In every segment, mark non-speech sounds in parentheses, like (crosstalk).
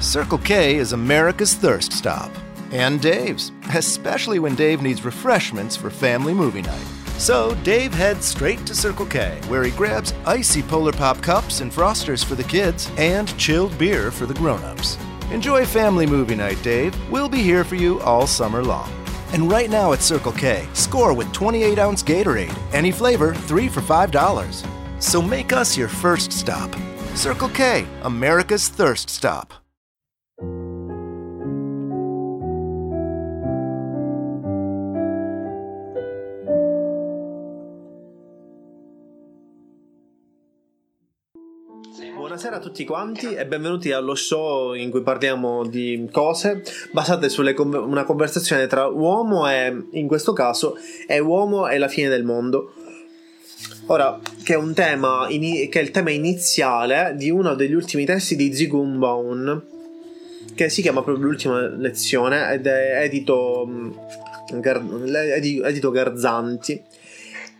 Circle K is America's thirst stop. And Dave's, especially when Dave needs refreshments for family movie night. So Dave heads straight to Circle K, where he grabs icy Polar Pop cups and frosters for the kids and chilled beer for the grown-ups. Enjoy family movie night, Dave. We'll be here for you all summer long. And right now at Circle K, score with 28 ounce Gatorade. Any flavor, three for $5. So make us your first stop. Circle K, America's thirst stop. Buonasera a tutti quanti e benvenuti allo show in cui parliamo di cose basate su una conversazione tra uomo e, in questo caso, è uomo e la fine del mondo. Ora, che è tema, che è il tema iniziale di uno degli ultimi testi di Zygmunt Baum, che si chiama proprio l'ultima lezione ed è edito, edito Garzanti.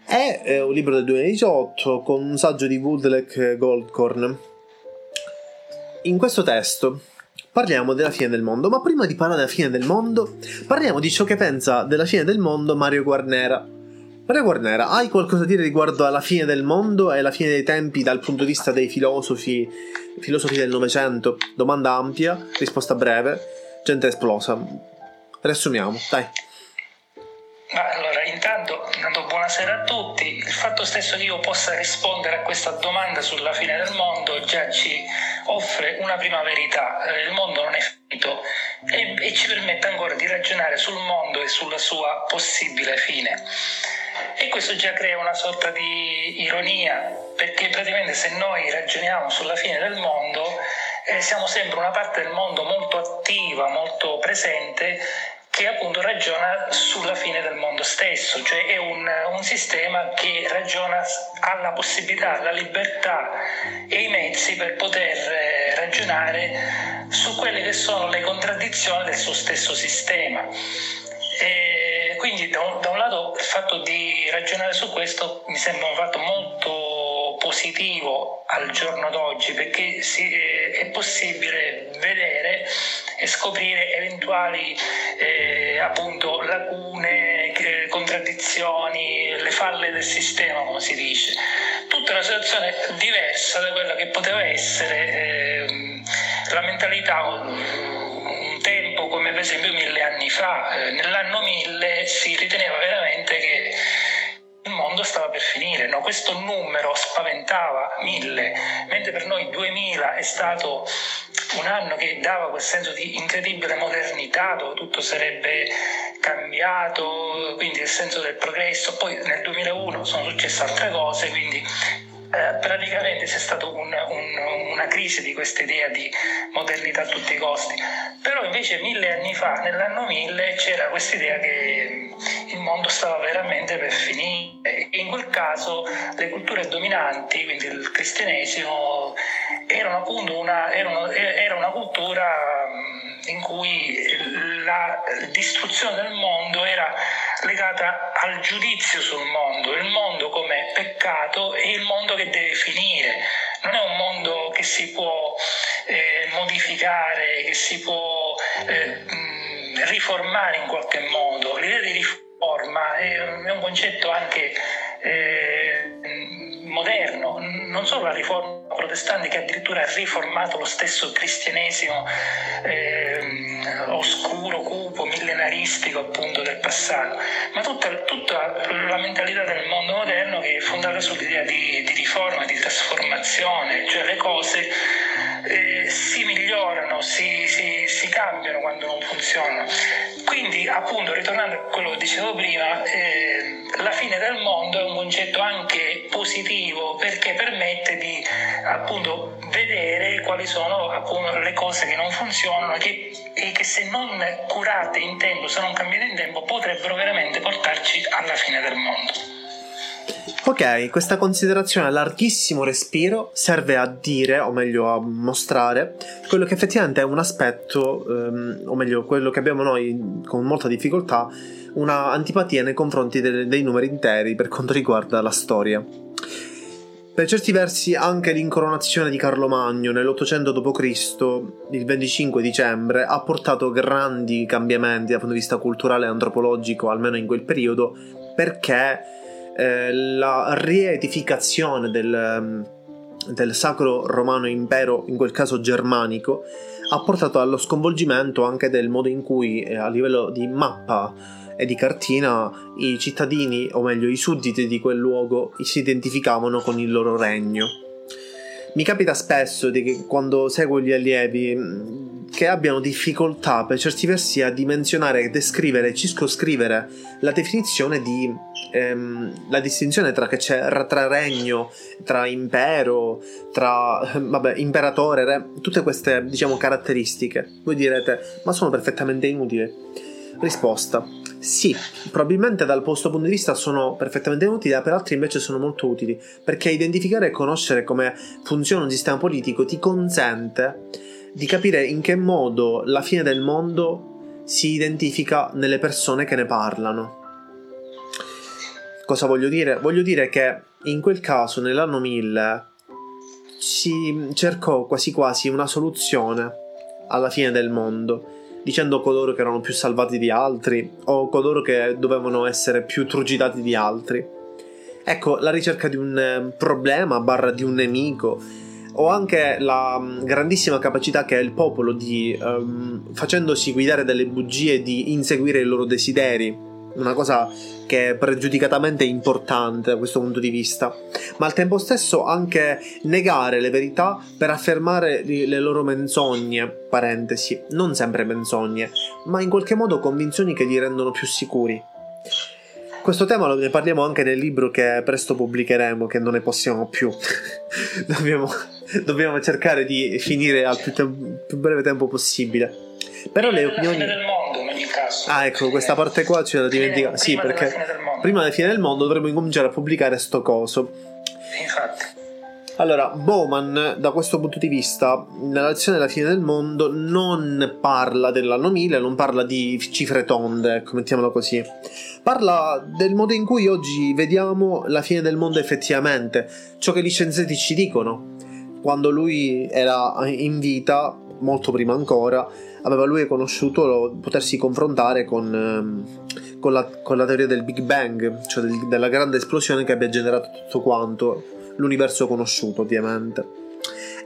È un libro del 2018 con un saggio di Woodleck Goldcorn in questo testo parliamo della fine del mondo, ma prima di parlare della fine del mondo, parliamo di ciò che pensa della fine del mondo Mario Guarnera. Mario Guarnera, hai qualcosa da dire riguardo alla fine del mondo e alla fine dei tempi dal punto di vista dei filosofi, filosofi del Novecento? Domanda ampia, risposta breve, gente esplosa. Riassumiamo, dai. Allora, intanto, buonasera a tutti. Il fatto stesso che io possa rispondere a questa domanda sulla fine del mondo già ci offre una prima verità. Eh, il mondo non è finito e, e ci permette ancora di ragionare sul mondo e sulla sua possibile fine. E questo già crea una sorta di ironia, perché praticamente se noi ragioniamo sulla fine del mondo, eh, siamo sempre una parte del mondo molto attiva, molto presente che appunto ragiona sulla fine del mondo stesso, cioè è un, un sistema che ragiona alla possibilità, alla libertà e i mezzi per poter eh, ragionare su quelle che sono le contraddizioni del suo stesso sistema. E quindi da un, da un lato il fatto di ragionare su questo mi sembra un fatto molto positivo al giorno d'oggi perché si, eh, è possibile vedere e scoprire eventuali eh, appunto lacune, eh, contraddizioni, le falle del sistema, come si dice. Tutta una situazione diversa da quella che poteva essere eh, la mentalità un tempo come per esempio mille anni fa. Eh, nell'anno mille si riteneva veramente che il mondo stava per finire, no? questo numero spaventava mille, mentre per noi 2000 è stato un anno che dava quel senso di incredibile modernità dove tutto sarebbe cambiato, quindi il senso del progresso, poi nel 2001 sono successe altre cose, quindi eh, praticamente c'è stata un, un, una crisi di questa idea di modernità a tutti i costi. Però invece mille anni fa, nell'anno 1000, c'era questa idea che il mondo stava veramente per finire. E in quel caso le culture dominanti, quindi il cristianesimo, erano appunto una, erano, era una cultura in cui la distruzione del mondo era legata al giudizio sul mondo, il mondo come peccato e il mondo che deve finire. Non è un mondo che si può eh, modificare, che si può eh, riformare in qualche modo. L'idea di riforma è, è un concetto anche eh, moderno, non solo la riforma protestante che addirittura ha riformato lo stesso cristianesimo eh, oscuro, cupo, millenaristico appunto del passato, ma tutta, tutta, la mentalità del mondo moderno che è fondata sull'idea di, di riforma, di trasformazione, cioè le cose eh, si migliorano, si, si, si, cambiano quando non funzionano. Quindi appunto ritornando a quello che dicevo prima, eh, la fine del mondo è un concetto anche positivo perché permette di appunto vedere quali sono appunto le cose che non funzionano che, e che se non curate in tempo, se non cambiate in tempo, potrebbero veramente portarci alla fine del mondo. Ok, questa considerazione a larghissimo respiro serve a dire, o meglio a mostrare, quello che effettivamente è un aspetto, um, o meglio quello che abbiamo noi con molta difficoltà, una antipatia nei confronti dei, dei numeri interi per quanto riguarda la storia. Per certi versi anche l'incoronazione di Carlo Magno nell'800 d.C., il 25 dicembre, ha portato grandi cambiamenti dal punto di vista culturale e antropologico, almeno in quel periodo, perché eh, la riedificazione del, del Sacro Romano Impero, in quel caso germanico, ha portato allo sconvolgimento anche del modo in cui eh, a livello di mappa e di cartina i cittadini, o meglio i sudditi di quel luogo, si identificavano con il loro regno. Mi capita spesso che quando seguo gli allievi mm, che abbiano difficoltà per certi versi a dimensionare, descrivere, circoscrivere la definizione di ehm, la distinzione tra che c'è tra regno, tra impero, tra (laughs) vabbè, imperatore, re, tutte queste diciamo caratteristiche. Voi direte, ma sono perfettamente inutili. Risposta: sì, probabilmente dal vostro punto di vista sono perfettamente inutili, per altri invece sono molto utili, perché identificare e conoscere come funziona un sistema politico ti consente di capire in che modo la fine del mondo si identifica nelle persone che ne parlano. Cosa voglio dire? Voglio dire che in quel caso, nell'anno 1000, si cercò quasi quasi una soluzione alla fine del mondo dicendo coloro che erano più salvati di altri o coloro che dovevano essere più trugitati di altri. Ecco, la ricerca di un eh, problema barra di un nemico o anche la mm, grandissima capacità che ha il popolo di, um, facendosi guidare dalle bugie, di inseguire i loro desideri una cosa che è pregiudicatamente importante da questo punto di vista, ma al tempo stesso anche negare le verità per affermare le loro menzogne, parentesi, non sempre menzogne, ma in qualche modo convinzioni che li rendono più sicuri. Questo tema ne parliamo anche nel libro che presto pubblicheremo, che non ne possiamo più. (laughs) dobbiamo, dobbiamo, cercare di finire al più, tem- più breve tempo possibile. Però le opinioni caso. Ah, ecco, questa parte qua ce la dimentichiamo. Sì, perché prima della fine del mondo dovremmo incominciare a pubblicare sto coso. Infatti. Allora, Bowman, da questo punto di vista, nella lezione della fine del mondo, non parla dell'anno 1000, non parla di cifre tonde, ecco, mettiamolo così. Parla del modo in cui oggi vediamo la fine del mondo effettivamente, ciò che gli scienziati ci dicono. Quando lui era in vita, molto prima ancora, aveva lui conosciuto potersi confrontare con, ehm, con, la, con, la, teoria del Big Bang, cioè del, della grande esplosione che abbia generato tutto quanto, l'universo conosciuto ovviamente.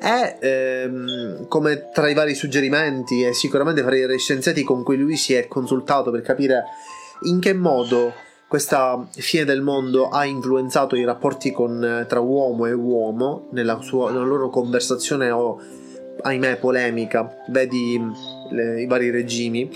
E ehm, come tra i vari suggerimenti e sicuramente tra i scienziati con cui lui si è consultato per capire in che modo questa fine del mondo ha influenzato i rapporti con, tra uomo e uomo nella, sua, nella loro conversazione o ahimè polemica vedi le, i vari regimi.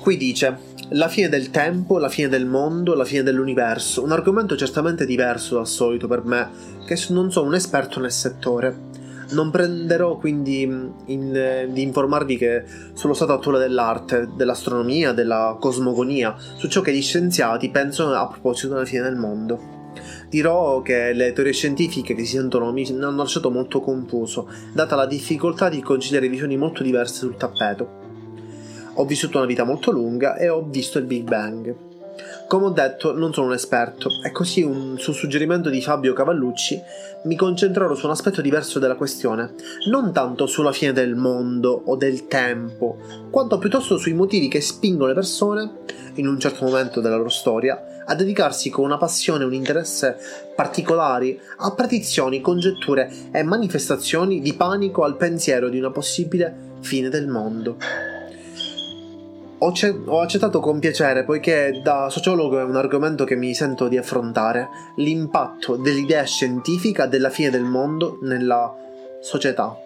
Qui dice la fine del tempo, la fine del mondo, la fine dell'universo, un argomento certamente diverso dal solito per me, che non sono un esperto nel settore. Non prenderò quindi in, di informarvi che sullo stato attuale dell'arte, dell'astronomia, della cosmogonia, su ciò che gli scienziati pensano a proposito della fine del mondo dirò che le teorie scientifiche che si sentono mi hanno lasciato molto confuso, data la difficoltà di conciliare visioni molto diverse sul tappeto. Ho vissuto una vita molto lunga e ho visto il Big Bang. Come ho detto, non sono un esperto e così, un, su suggerimento di Fabio Cavallucci, mi concentrerò su un aspetto diverso della questione, non tanto sulla fine del mondo o del tempo, quanto piuttosto sui motivi che spingono le persone, in un certo momento della loro storia, a dedicarsi con una passione e un interesse particolari a predizioni, congetture e manifestazioni di panico al pensiero di una possibile fine del mondo. Ho, ce- ho, accettato con piacere poiché da sociologo è un argomento che mi sento di affrontare, l'impatto dell'idea scientifica della fine del mondo nella società.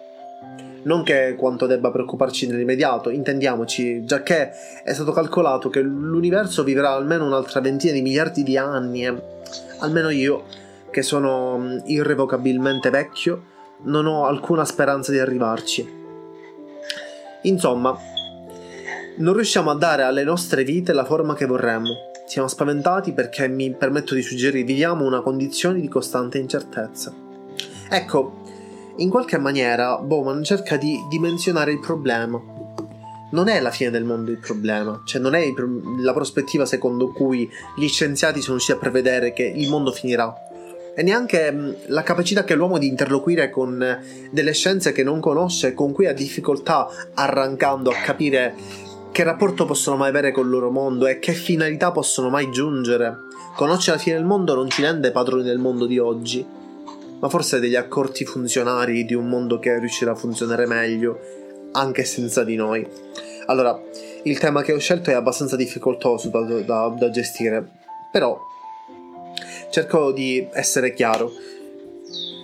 Non che quanto debba preoccuparci nell'immediato, intendiamoci, già che è stato calcolato che l'universo vivrà almeno un'altra ventina di miliardi di anni e almeno io, che sono mm, irrevocabilmente vecchio, non ho alcuna speranza di arrivarci. Insomma, non riusciamo a dare alle nostre vite la forma che vorremmo. Siamo spaventati perché mi permetto di suggerire viviamo una condizione di costante incertezza. Ecco, in qualche maniera Bowman cerca di dimensionare il problema. Non è la fine del mondo il problema, cioè non è la prospettiva secondo cui gli scienziati sono riusciti a prevedere che il mondo finirà. e neanche mm, la capacità che l'uomo di interloquire con eh, delle scienze che non conosce, con cui ha difficoltà arrancando a capire che rapporto possono mai avere col loro mondo e che finalità possono mai giungere. Conoscere la fine del mondo non ci rende padroni del mondo di oggi, ma forse degli accorti funzionari di un mondo che riuscirà a funzionare meglio anche senza di noi. Allora, il tema che ho scelto è abbastanza difficoltoso da, da, da gestire, però cerco di essere chiaro.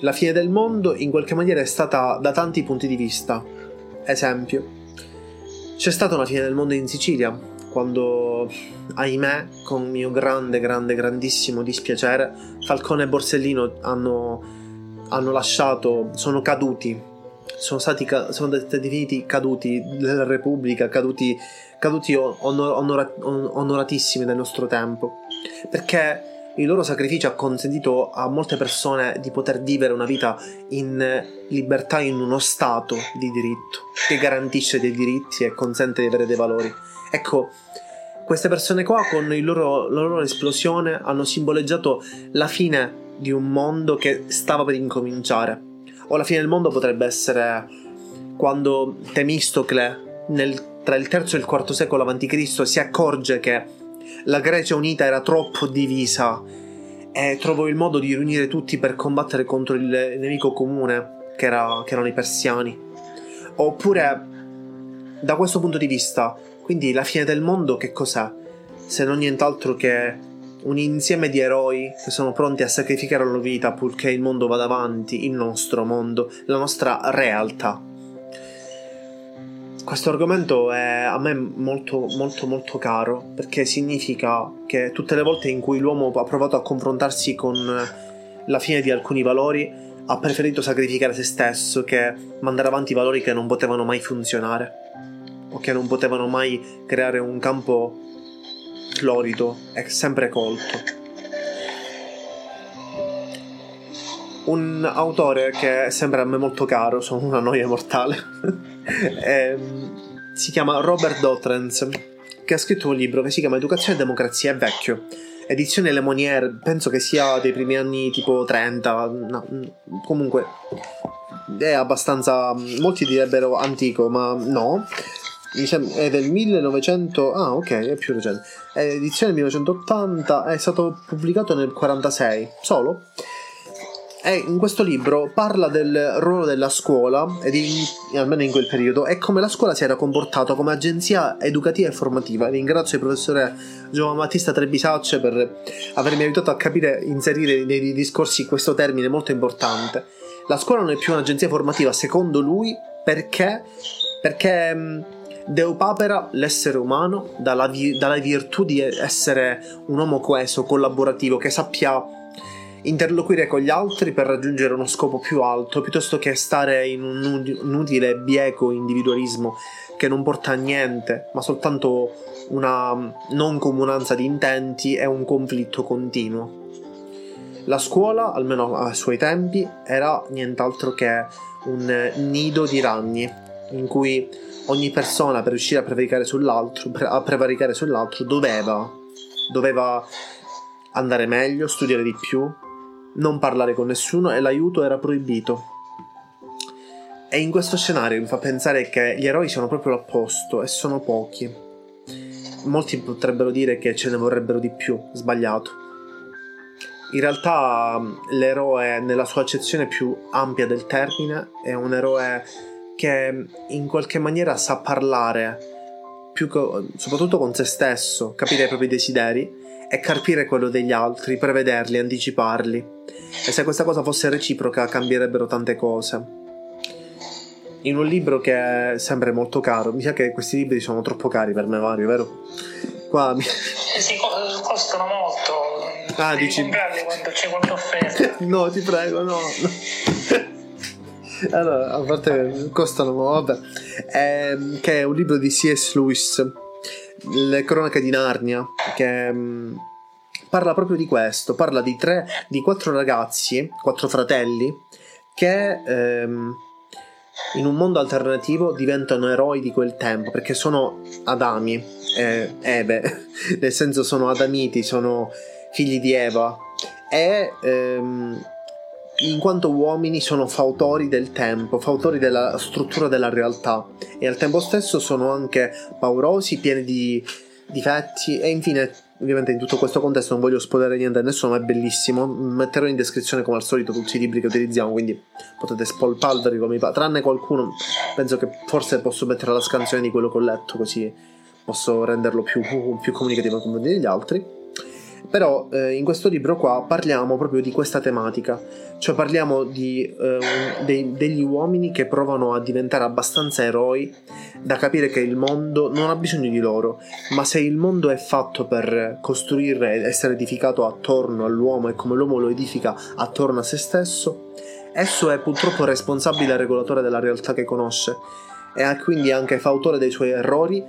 La fine del mondo in qualche maniera è stata da tanti punti di vista. Esempio, c'è stata una fine del mondo in Sicilia, quando, ahimè, con mio grande, grande, grandissimo dispiacere, Falcone e Borsellino hanno, hanno lasciato, sono caduti, sono stati, sono definiti caduti della Repubblica, caduti, caduti onor, onor, onoratissimi del nostro tempo, perché il loro sacrificio ha consentito a molte persone di poter vivere una vita in libertà in uno stato di diritto che garantisce dei diritti e consente di avere dei valori. Ecco, queste persone qua con loro, la loro esplosione hanno simboleggiato la fine di un mondo che stava per incominciare. O la fine del mondo potrebbe essere quando Temistocle nel, tra il III e il IV secolo a.C. si accorge che la Grecia unita era troppo divisa e trovò il modo di riunire tutti per combattere contro il nemico comune che, era, che erano i persiani. Oppure, da questo punto di vista, quindi la fine del mondo che cos'è? Se non nient'altro che un insieme di eroi che sono pronti a sacrificare la loro vita purché il mondo vada avanti, il nostro mondo, la nostra realtà. Questo argomento è a me molto molto molto caro perché significa che tutte le volte in cui l'uomo ha provato a confrontarsi con la fine di alcuni valori ha preferito sacrificare se stesso che mandare avanti valori che non potevano mai funzionare o che non potevano mai creare un campo florido e sempre colto. Un autore che sembra a me molto caro, sono una noia mortale. (laughs) eh, si chiama Robert Dotrens, che ha scritto un libro che si chiama Educazione e Democrazia, è vecchio. Edizione Lemonière, penso che sia dei primi anni tipo 30, no, comunque è abbastanza, molti direbbero antico, ma no. È del 1900, ah ok, è più recente. È edizione 1980, è stato pubblicato nel 46, solo e in questo libro parla del ruolo della scuola, ed in, almeno in quel periodo, e come la scuola si era comportata come agenzia educativa e formativa. Ringrazio il professore Giovanni Battista Trebisacce per avermi aiutato a capire e inserire nei discorsi questo termine molto importante. La scuola non è più un'agenzia formativa, secondo lui, perché? Perché deupapera l'essere umano dalla, vi- dalla virtù di essere un uomo coeso, collaborativo, che sappia interloquire con gli altri per raggiungere uno scopo più alto, piuttosto che stare in un inutile bieco individualismo che non porta a niente, ma soltanto una non comunanza di intenti e un conflitto continuo. La scuola, almeno ai suoi tempi, era nient'altro che un nido di ragni, in cui ogni persona per riuscire a prevaricare sull'altro, a prevaricare sull'altro doveva, doveva andare meglio, studiare di più, non parlare con nessuno e l'aiuto era proibito. E in questo scenario mi fa pensare che gli eroi siano proprio l'opposto e sono pochi. Molti potrebbero dire che ce ne vorrebbero di più, sbagliato. In realtà l'eroe nella sua accezione più ampia del termine è un eroe che in qualche maniera sa parlare, co- soprattutto con se stesso, capire i propri desideri e carpire quello degli altri, prevederli, anticiparli. E se questa cosa fosse reciproca cambierebbero tante cose. In un libro che sembra molto caro, mi sa che questi libri sono troppo cari per me, Mario, vero? Qua mi... Sì, costano molto. Ah, Devi dici... quando c'è qualche offerta. (laughs) no, ti prego, no. no. Allora, a parte costano, ma vabbè. È, che è un libro di C.S. Lewis le cronache di Narnia, che mm, parla proprio di questo, parla di tre, di quattro ragazzi, quattro fratelli, che ehm, in un mondo alternativo diventano eroi di quel tempo, perché sono Adami, eh, Eve, (laughs) nel senso sono Adamiti, sono figli di Eva, e ehm, in quanto uomini sono fautori del tempo, fautori della struttura della realtà. E al tempo stesso sono anche paurosi, pieni di difetti. E infine ovviamente in tutto questo contesto non voglio spoilerare niente a nessuno è bellissimo. Metterò in descrizione come al solito tutti i libri che utilizziamo quindi potete spolpalverli come mi pare tranne qualcuno penso che forse posso mettere la scansione di quello che ho letto così posso renderlo più, più comunicativo come degli altri però eh, in questo libro qua parliamo proprio di questa tematica, cioè parliamo di, eh, dei, degli uomini che provano a diventare abbastanza eroi da capire che il mondo non ha bisogno di loro, ma se il mondo è fatto per costruire ed essere edificato attorno all'uomo e come l'uomo lo edifica attorno a se stesso, esso è purtroppo responsabile e regolatore della realtà che conosce. E quindi anche fautore dei suoi errori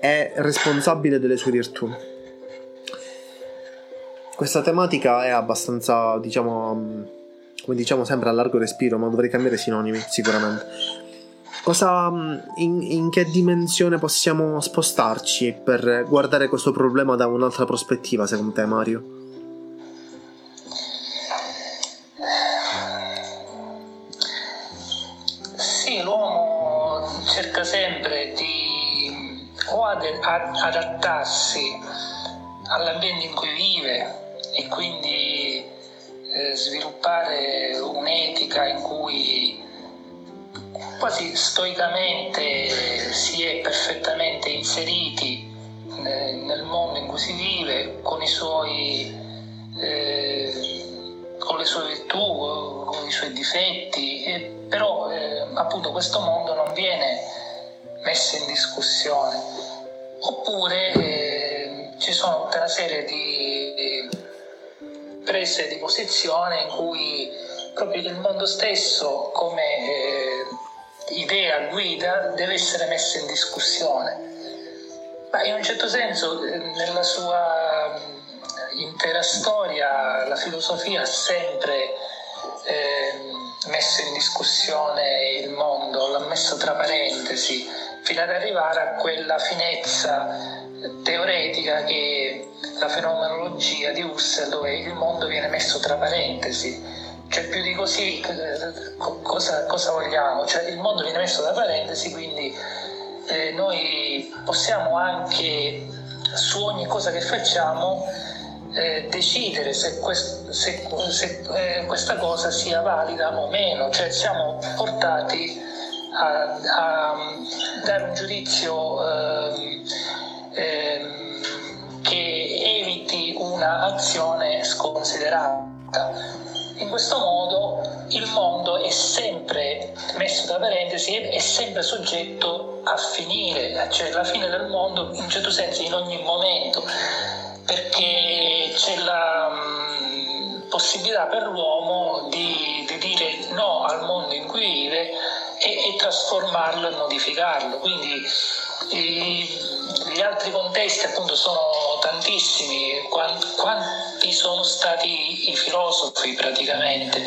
e responsabile delle sue virtù questa tematica è abbastanza, diciamo, mm, come diciamo sempre a largo respiro, ma dovrei cambiare sinonimi sicuramente. Cosa, mm, in, in, che dimensione possiamo spostarci per guardare questo problema da un'altra prospettiva, secondo te, Mario? Sì, l'uomo cerca sempre di o ad, ad, adattarsi all'ambiente in cui vive e quindi eh, sviluppare un'etica in cui quasi stoicamente si è perfettamente inseriti eh, nel mondo in cui si vive con suoi eh, con le sue virtù, con i suoi difetti, e però eh, appunto questo mondo non viene messo in discussione. Oppure eh, ci sono tutta una serie di prese di posizione in cui proprio il mondo stesso come eh, idea guida deve essere messo in discussione. Ma in un certo senso eh, nella sua mm, intera storia la filosofia ha sempre eh, messo in discussione il mondo, l'ha messo tra parentesi, fino ad arrivare a quella finezza teoretica che la fenomenologia di Husserl dove il mondo viene messo tra parentesi cioè più di così cosa, cosa vogliamo? Cioè, il mondo viene messo tra parentesi quindi eh, noi possiamo anche su ogni cosa che facciamo eh, decidere se, quest, se, se eh, questa cosa sia valida o meno, cioè siamo portati a, a dare un giudizio ehm, ehm, che eviti un'azione sconsiderata. In questo modo il mondo è sempre messo tra parentesi, è sempre soggetto a finire, cioè la fine del mondo in un certo senso in ogni momento, perché c'è la mh, possibilità per l'uomo di, di, dire no al mondo in cui vive e, trasformarlo e modificarlo. Quindi gli altri contesti appunto sono tantissimi, quanti sono stati i filosofi praticamente,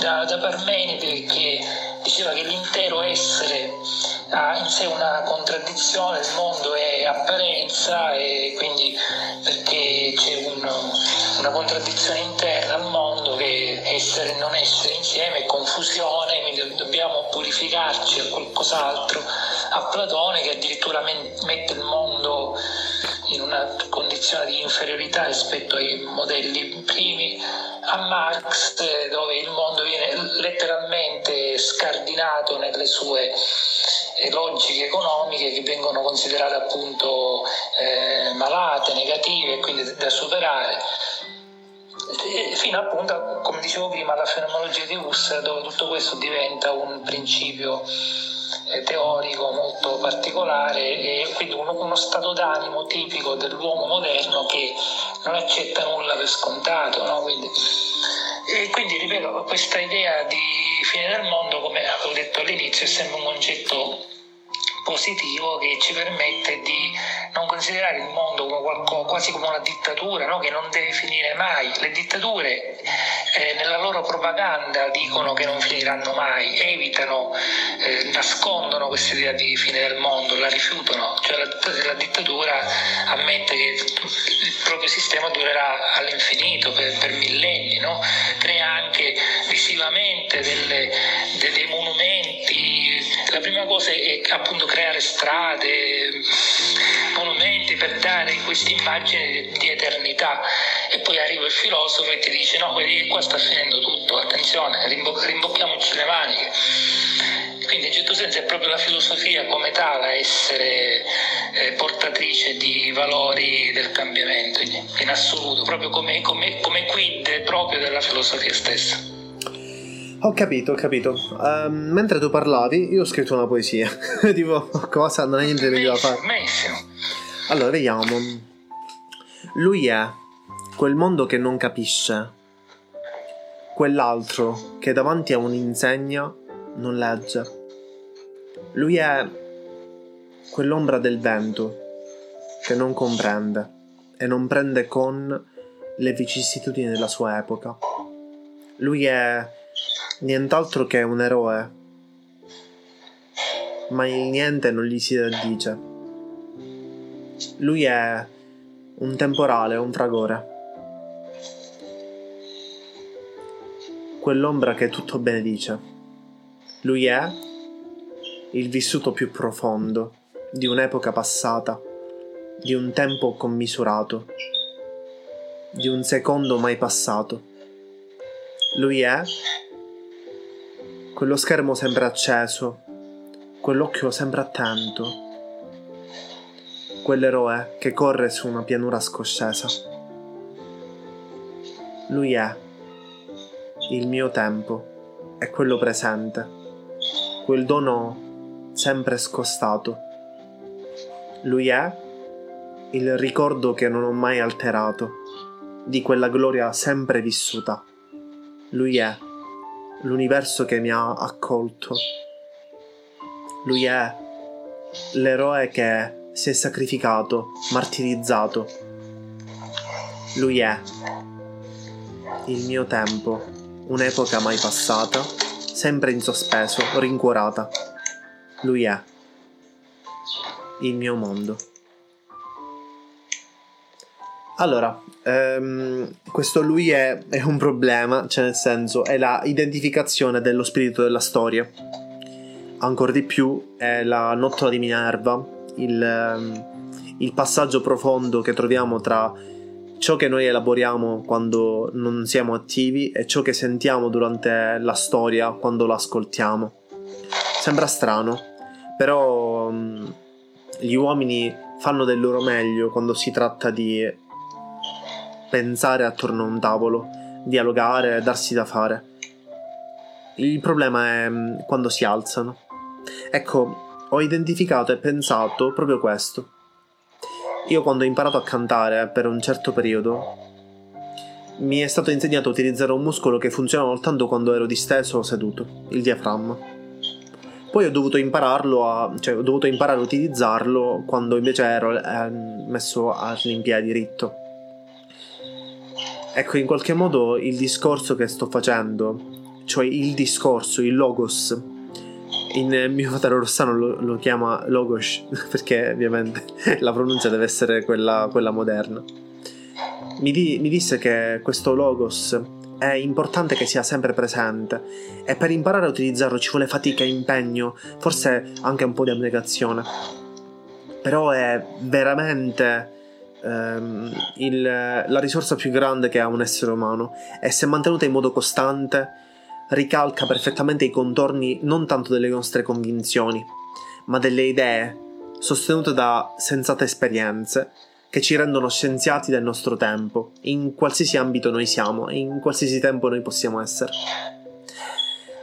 da, da Parmenide che diceva che l'intero essere ha in sé una contraddizione, il mondo è apparenza e quindi perché c'è un, una contraddizione interna al mondo essere e non essere insieme confusione, quindi dobbiamo purificarci a qualcos'altro, a Platone che addirittura mette il mondo in una condizione di inferiorità rispetto ai modelli primi, a Marx dove il mondo viene letteralmente scardinato nelle sue logiche economiche che vengono considerate appunto eh, malate, negative e quindi da superare fino appunto, come dicevo prima, alla fenomenologia di Husserl dove tutto questo diventa un principio eh, teorico molto particolare e quindi uno, uno, stato d'animo tipico dell'uomo moderno che non accetta nulla per scontato. No? Quindi, e quindi ripeto, questa idea di fine del mondo, come avevo detto all'inizio, è sempre un concetto positivo che ci permette di non considerare il mondo come qualcosa, quasi come una dittatura no? che non deve finire mai. Le dittature eh, nella loro propaganda dicono che non finiranno mai, evitano, eh, nascondono questa idea di fine del mondo, la rifiutano, cioè la, la dittatura ammette che il proprio sistema durerà all'infinito per, per millenni, no? crea anche visivamente delle, dei monumenti, la prima cosa è appunto creare strade, monumenti per dare questa immagine di eternità e poi arriva il filosofo e ti dice no, vedi qua sta finendo tutto, attenzione, rimbo- rimbocchiamoci le maniche. Quindi in certo senso è proprio la filosofia come tale a essere eh, portatrice di valori del cambiamento in assoluto, proprio come, come, come quid proprio della filosofia stessa. Ho capito, ho capito. Um, mentre tu parlavi, io ho scritto una poesia. (laughs) tipo, cosa? Non hai niente di da fare. Benissimo. Allora, vediamo. Lui è quel mondo che non capisce, quell'altro che davanti a un'insegna non legge. Lui è quell'ombra del vento che non comprende e non prende con le vicissitudini della sua epoca. Lui è nient'altro che un eroe, ma il niente non gli si addice. Lui è un temporale, un fragore. quell'ombra che tutto benedice. Lui è il vissuto più profondo di un'epoca passata, di un tempo commisurato, di un secondo mai passato. Lui è quello schermo sempre acceso, quell'occhio sempre attento, quell'eroe che corre su una pianura scoscesa. Lui è. Il mio tempo. È quello presente, quel dono sempre scostato. Lui è il ricordo che non ho mai alterato. Di quella gloria sempre vissuta. Lui è l'universo che mi ha accolto. Lui è l'eroe che si è sacrificato, martirizzato. Lui è il mio tempo un'epoca mai passata, sempre in sospeso, rincuorata. Lui è il mio mondo. Allora, ehm, questo lui è, è, un problema, cioè nel senso è la identificazione dello spirito della storia. Ancora di più è la nottola di Minerva, il, ehm, il passaggio profondo che troviamo tra ciò che noi elaboriamo quando non siamo attivi e ciò che sentiamo durante la storia quando l'ascoltiamo. Sembra strano, però um, gli uomini fanno del loro meglio quando si tratta di pensare attorno a un tavolo, dialogare, darsi da fare. Il problema è um, quando si alzano. Ecco, ho identificato e pensato proprio questo io quando ho imparato a cantare per un certo periodo mi è stato insegnato a utilizzare un muscolo che funziona soltanto quando ero disteso o seduto, il diaframma. Poi ho dovuto impararlo a, cioè ho dovuto imparare a utilizzarlo quando invece ero eh, messo in piedi ritto. Ecco, in qualche modo il discorso che sto facendo, cioè il discorso, il logos, in mio fratello Rossano lo, lo, chiama Logos (laughs) perché ovviamente (laughs) la pronuncia deve essere quella, quella moderna. Mi, di, mi, disse che questo Logos è importante che sia sempre presente e per imparare a utilizzarlo ci vuole fatica impegno, forse anche un po' di abnegazione. Però è veramente ehm, il, la risorsa più grande che ha un essere umano e se mantenuta in modo costante ricalca perfettamente i contorni non tanto delle nostre convinzioni, ma delle idee sostenute da sensate esperienze che ci rendono scienziati del nostro tempo, in qualsiasi ambito noi siamo e in qualsiasi tempo noi possiamo essere.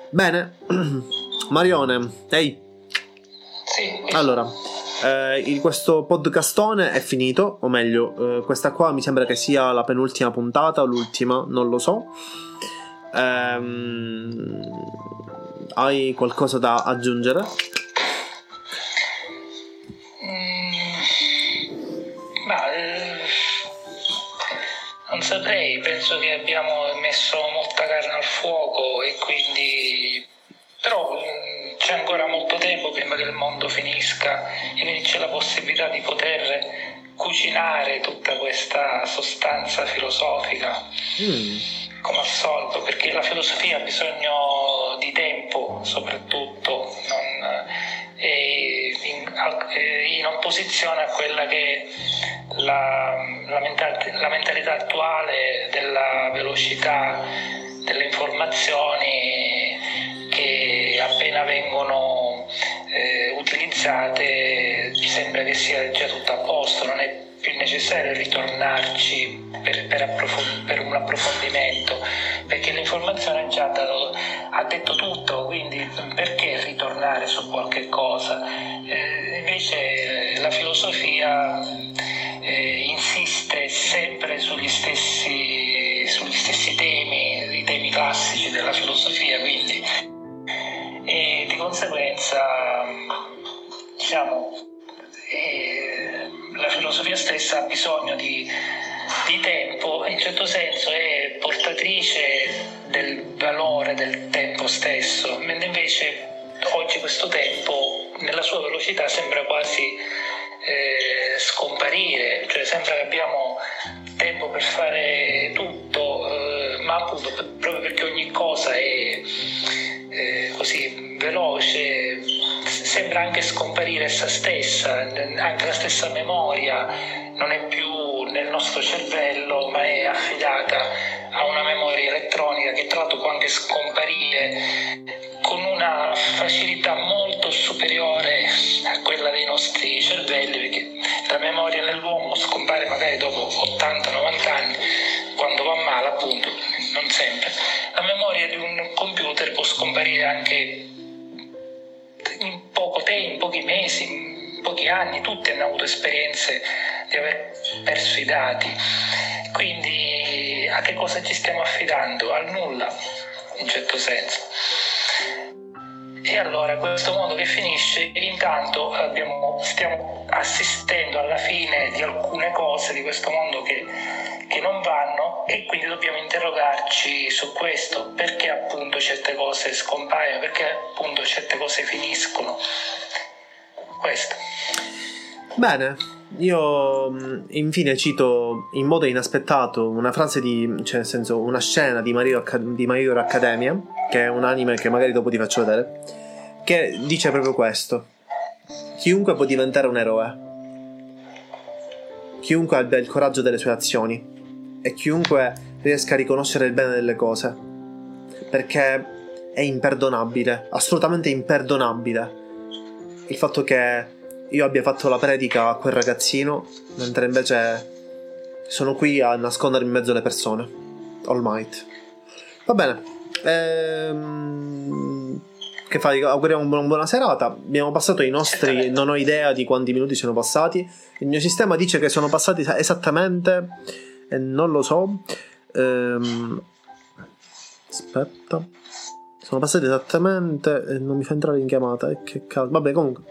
Bene, (clears throat) Marione, ehi. Sì. Allora, eh, questo podcastone è finito, o meglio, eh, questa qua mi sembra che sia la penultima puntata l'ultima, non lo so. Ehm, hai qualcosa da aggiungere? Mm, ma, eh, non saprei, penso che abbiamo messo molta carne al fuoco e quindi però c'è ancora molto tempo prima che il mondo finisca e quindi c'è la possibilità di poter cucinare tutta questa sostanza filosofica. Mm. Come al solito, perché la filosofia ha bisogno di tempo soprattutto, non, è in, in, opposizione a quella che la, la, mentalità, la mentalità attuale della velocità delle informazioni appena vengono eh, utilizzate sembra che sia già tutto a posto, non è più necessario ritornarci per, per, approfond- per un approfondimento, perché l'informazione già dato, ha detto tutto, quindi perché ritornare su qualche cosa? Eh, invece la filosofia eh, insiste sempre sugli stessi, sugli stessi temi, i temi classici della filosofia, quindi conseguenza diciamo eh, la filosofia stessa ha bisogno di, di tempo in certo senso è portatrice del valore del tempo stesso mentre invece oggi questo tempo nella sua velocità sembra quasi eh, scomparire cioè sembra che abbiamo tempo per fare tutto eh, ma appunto proprio perché ogni cosa è eh, così veloce, sembra anche scomparire essa stessa, anche la stessa memoria non è più nel nostro cervello ma è affidata a una memoria elettronica che tra l'altro può anche scomparire con una facilità molto superiore a quella dei nostri cervelli perché la memoria nell'uomo scompare magari dopo 80-90 anni quando va male appunto non sempre la memoria di un computer può scomparire anche in poco tempo, in pochi mesi, in pochi anni, tutti hanno avuto esperienze di aver perso i dati. Quindi a che cosa ci stiamo affidando? Al nulla, in certo senso. E allora questo mondo che finisce, intanto abbiamo, stiamo assistendo alla fine di alcune cose di questo mondo che che non vanno e quindi dobbiamo interrogarci su questo, perché appunto certe cose scompaiono, perché appunto certe cose finiscono. Questo. Bene, io mm, infine cito in modo inaspettato una frase di, cioè nel senso una scena di My di che è un anime che magari dopo ti faccio vedere, che dice proprio questo. Chiunque può diventare un eroe. Chiunque abbia il coraggio delle sue azioni e chiunque riesca a riconoscere il bene delle cose. Perché è imperdonabile, assolutamente imperdonabile il fatto che io abbia fatto la predica a quel ragazzino, mentre invece sono qui a nascondermi in mezzo alle persone. All might. Va bene. Ehm, che fai? Auguriamo una buona serata. Abbiamo passato i nostri. Non ho idea di quanti minuti siano passati. Il mio sistema dice che sono passati esattamente e non lo so. Ehm, aspetta. Sono passati esattamente. E non mi fa entrare in chiamata. E che cazzo. Vabbè, comunque.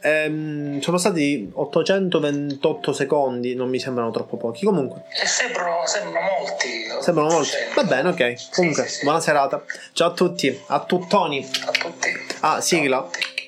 Ehm, sono stati 828 secondi. Non mi sembrano troppo pochi. Comunque. E sembrano, sembrano molti. Sembrano molti. Va bene, ok. Comunque, sì, sì, buona serata. Ciao a tutti. A tuttoni. A tutti. Ah, sigla. Tutti.